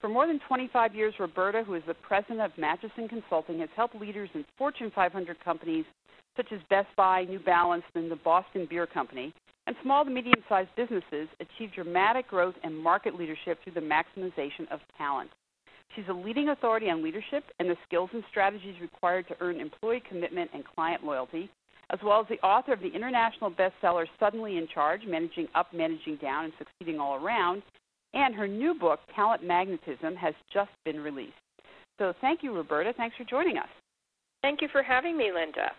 For more than 25 years, Roberta, who is the president of Matuson Consulting, has helped leaders in Fortune 500 companies such as Best Buy, New Balance, and the Boston Beer Company, and small to medium sized businesses achieve dramatic growth and market leadership through the maximization of talent. She's a leading authority on leadership and the skills and strategies required to earn employee commitment and client loyalty, as well as the author of the international bestseller Suddenly in Charge Managing Up, Managing Down, and Succeeding All Around, and her new book, Talent Magnetism, has just been released. So thank you, Roberta. Thanks for joining us. Thank you for having me, Linda.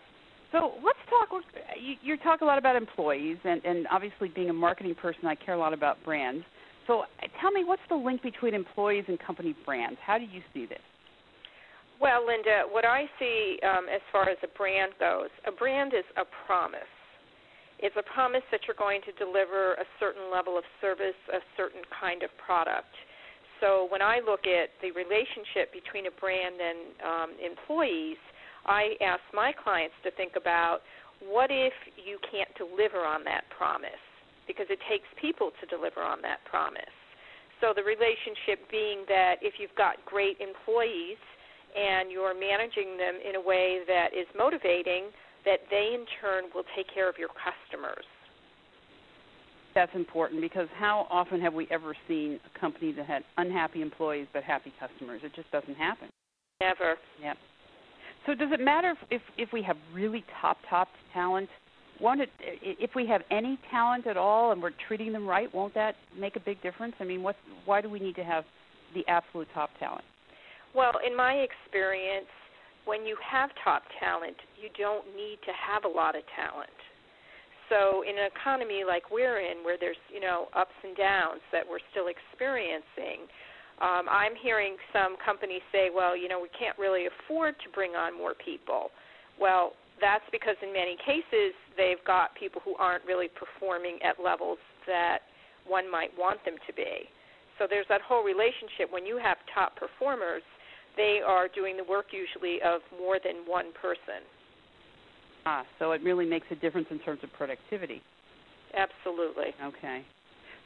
So let's talk. You, you talk a lot about employees, and, and obviously, being a marketing person, I care a lot about brands. So tell me, what's the link between employees and company brands? How do you see this? Well, Linda, what I see um, as far as a brand goes, a brand is a promise. It's a promise that you're going to deliver a certain level of service, a certain kind of product. So when I look at the relationship between a brand and um, employees, I ask my clients to think about what if you can't deliver on that promise? Because it takes people to deliver on that promise. So the relationship being that if you've got great employees and you're managing them in a way that is motivating, that they in turn will take care of your customers. That's important because how often have we ever seen a company that had unhappy employees but happy customers? It just doesn't happen. Never. Yep. So does it matter if if, if we have really top top talent? Won't it, if we have any talent at all and we're treating them right, won't that make a big difference? I mean, what why do we need to have the absolute top talent? Well, in my experience, when you have top talent, you don't need to have a lot of talent. So in an economy like we're in, where there's you know ups and downs that we're still experiencing, um, I'm hearing some companies say, well, you know, we can't really afford to bring on more people. Well, that's because in many cases they've got people who aren't really performing at levels that one might want them to be. So there's that whole relationship when you have top performers they are doing the work usually of more than one person. Ah, so it really makes a difference in terms of productivity. Absolutely. Okay.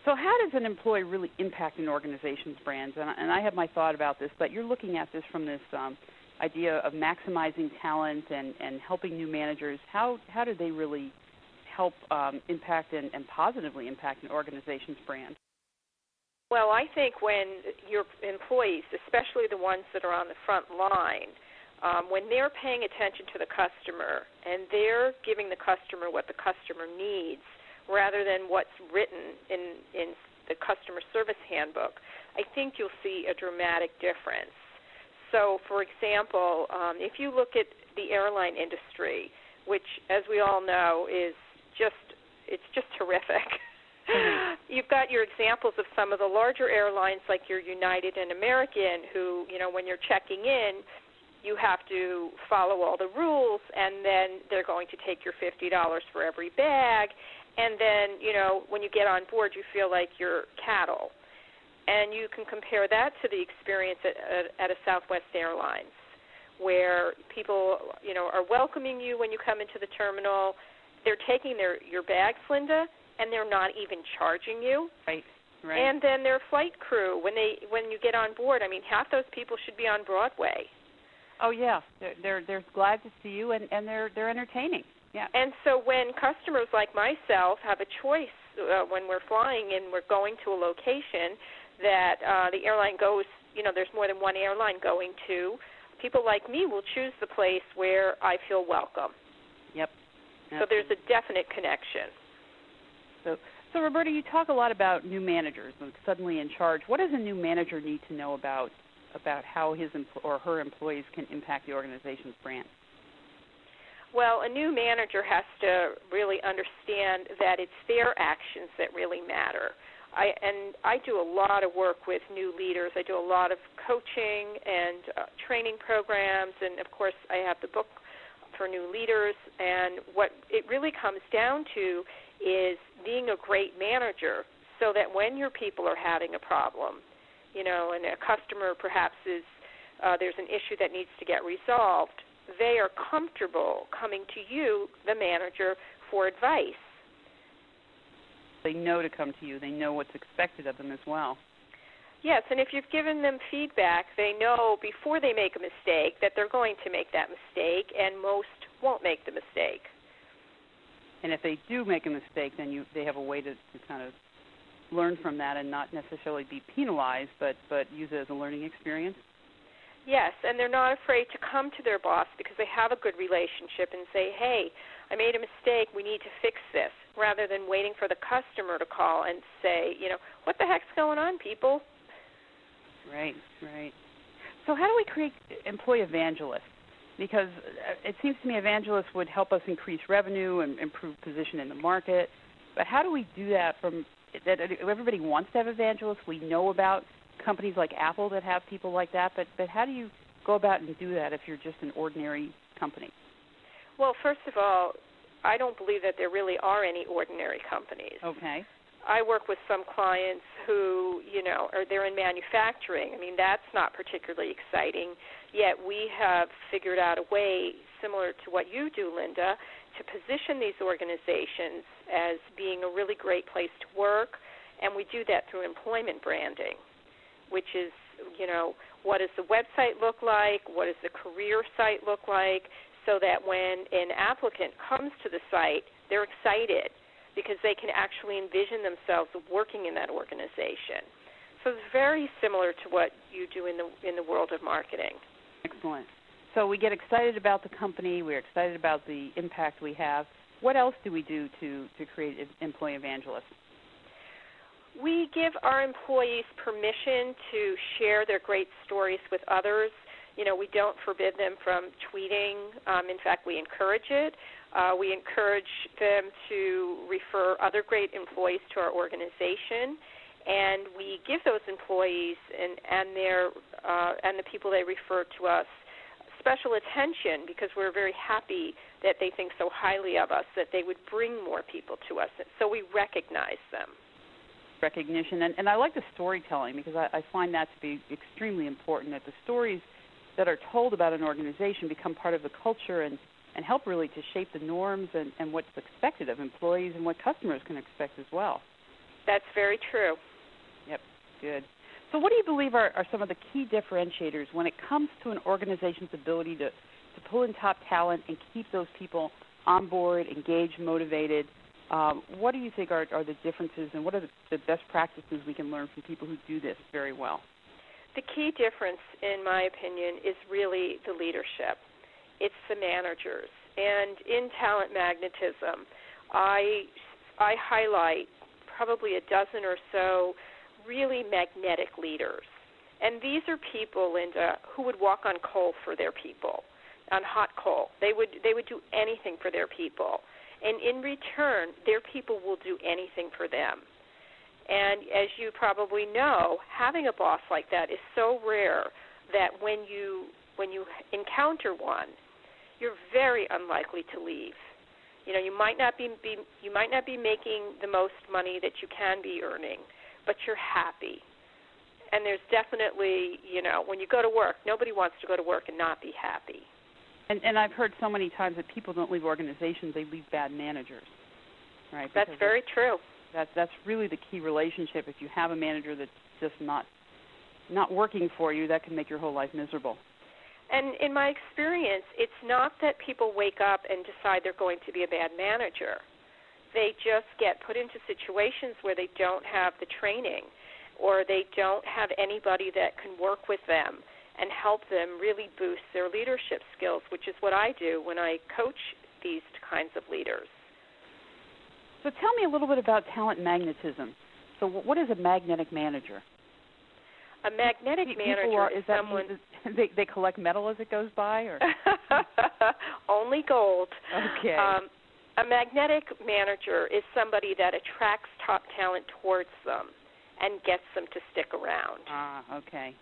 So how does an employee really impact an organization's brands? And, and I have my thought about this, but you're looking at this from this um, idea of maximizing talent and, and helping new managers. How how do they really help um, impact and, and positively impact an organization's brand? Well, I think when your employees, especially the ones that are on the front line, um, when they're paying attention to the customer and they're giving the customer what the customer needs rather than what's written in, in the customer service handbook, I think you'll see a dramatic difference. So, for example, um, if you look at the airline industry, which, as we all know, is just it's just terrific. You've got your examples of some of the larger airlines like your United and American who, you know, when you're checking in, you have to follow all the rules and then they're going to take your $50 for every bag and then, you know, when you get on board you feel like you're cattle. And you can compare that to the experience at, at, at a Southwest Airlines where people, you know, are welcoming you when you come into the terminal. They're taking their your bags, Linda, and they're not even charging you. Right. Right. And then their flight crew, when they when you get on board, I mean, half those people should be on Broadway. Oh yeah, they're they're, they're glad to see you, and and they're they're entertaining. Yeah. And so when customers like myself have a choice uh, when we're flying and we're going to a location that uh, the airline goes, you know, there's more than one airline going to. People like me will choose the place where I feel welcome. Yep. So there's a definite connection. So, so Roberta, you talk a lot about new managers and suddenly in charge. What does a new manager need to know about about how his empl- or her employees can impact the organization's brand? Well, a new manager has to really understand that it's their actions that really matter. I and I do a lot of work with new leaders. I do a lot of coaching and uh, training programs, and of course, I have the book for new leaders. And what it really comes down to is being a great manager, so that when your people are having a problem, you know, and a customer perhaps is uh, there's an issue that needs to get resolved, they are comfortable coming to you, the manager, for advice they know to come to you. They know what's expected of them as well. Yes, and if you've given them feedback, they know before they make a mistake that they're going to make that mistake, and most won't make the mistake. And if they do make a mistake, then you they have a way to, to kind of learn from that and not necessarily be penalized, but but use it as a learning experience. Yes, and they're not afraid to come to their boss because they have a good relationship and say, "Hey, I made a mistake. We need to fix this," rather than waiting for the customer to call and say, "You know, what the heck's going on, people?" Right, right. So, how do we create employee evangelists? Because uh, it seems to me evangelists would help us increase revenue and improve position in the market. But how do we do that from that everybody wants to have evangelists we know about companies like Apple that have people like that, but but how do you go about and do that if you're just an ordinary company? Well, first of all, I don't believe that there really are any ordinary companies. Okay. I work with some clients who, you know, are they're in manufacturing. I mean, that's not particularly exciting. Yet we have figured out a way similar to what you do, Linda, to position these organizations as being a really great place to work, and we do that through employment branding which is, you know, what does the website look like? What does the career site look like? So that when an applicant comes to the site, they're excited because they can actually envision themselves working in that organization. So it's very similar to what you do in the in the world of marketing. Excellent. So we get excited about the company. We're excited about the impact we have. What else do we do to to create employee evangelists? We give our employees permission to share their great stories with others. You know, we don't forbid them from tweeting. Um, in fact, we encourage it. Uh, we encourage them to refer other great employees to our organization, and we give those employees and and their uh, and the people they refer to us special attention because we're very happy that they think so highly of us that they would bring more people to us. So we recognize them recognition. And, and I like the storytelling because I, I find that to be extremely important. That the stories that are told about an organization become part of the culture and, and help really to shape the norms and, and what's expected of employees and what customers can expect as well. That's very true. Yep, good. So, what do you believe are, are some of the key differentiators when it comes to an organization's ability to, to pull in top talent and keep those people on board, engaged, motivated, um, what do you think are, are the differences, and what are the, the best practices we can learn from people who do this very well? The key difference, in my opinion, is really the leadership. It's the managers. And in talent magnetism, I I highlight probably a dozen or so really magnetic leaders. And these are people, Linda, who would walk on coal for their people, on hot coal. They would they would do anything for their people and in return, their people will do anything for them. And as you probably know, having a boss like that is so rare that when you when you encounter one, you're very unlikely to leave. You know, you might not be, be you might not be making the most money that you can be earning, but you're happy. And there's definitely, you know, when you go to work, nobody wants to go to work and not be happy. And, and I've heard so many times that people don't leave organizations; they leave bad managers. Right. That's very true. That's that's really the key relationship. If you have a manager that's just not not working for you, that can make your whole life miserable. And in my experience, it's not that people wake up and decide they're going to be a bad manager. They just get put into situations where they don't have the training or they don't have anybody that can work with them and help them really boost their leadership skills, which is what I do when I coach these kinds of leaders. So tell me a little bit about talent magnetism. So what is a magnetic manager? A magnetic People manager are, is, is that someone they they collect metal as it goes by, or only gold. Okay. Um, a magnetic manager is somebody that attracts top talent towards them and gets them to stick around. Ah, okay.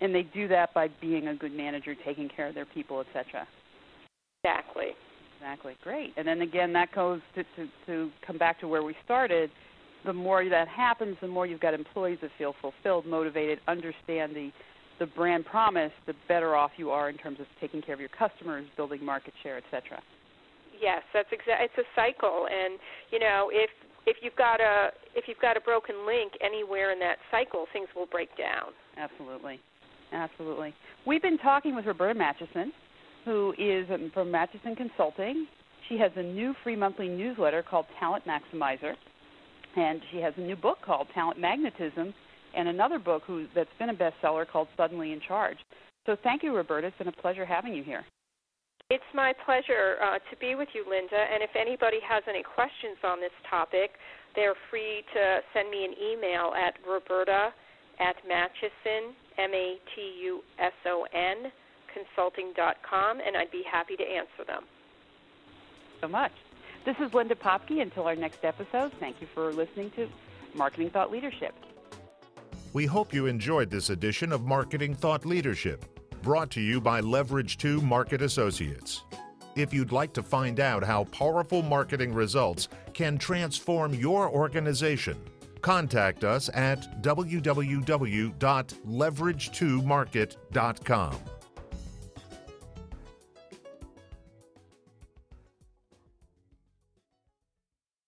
And they do that by being a good manager, taking care of their people, etc. Exactly. Exactly. Great. And then again, that goes to, to, to come back to where we started. The more that happens, the more you've got employees that feel fulfilled, motivated, understand the the brand promise, the better off you are in terms of taking care of your customers, building market share, etc. Yes, that's exact. It's a cycle, and you know if if you've got a if you've got a broken link anywhere in that cycle, things will break down. Absolutely, absolutely. We've been talking with Roberta Matuson, who is from Matuson Consulting. She has a new free monthly newsletter called Talent Maximizer, and she has a new book called Talent Magnetism, and another book who, that's been a bestseller called Suddenly in Charge. So thank you, Roberta. It's been a pleasure having you here. It's my pleasure uh, to be with you, Linda. And if anybody has any questions on this topic, they're free to send me an email at roberta at Matuson, M-A-T-U-S-O-N, consulting.com, and I'd be happy to answer them. So much. This is Linda Popky. Until our next episode, thank you for listening to Marketing Thought Leadership. We hope you enjoyed this edition of Marketing Thought Leadership, brought to you by Leverage 2 Market Associates. If you'd like to find out how powerful marketing results can transform your organization, contact us at www.leverage2market.com.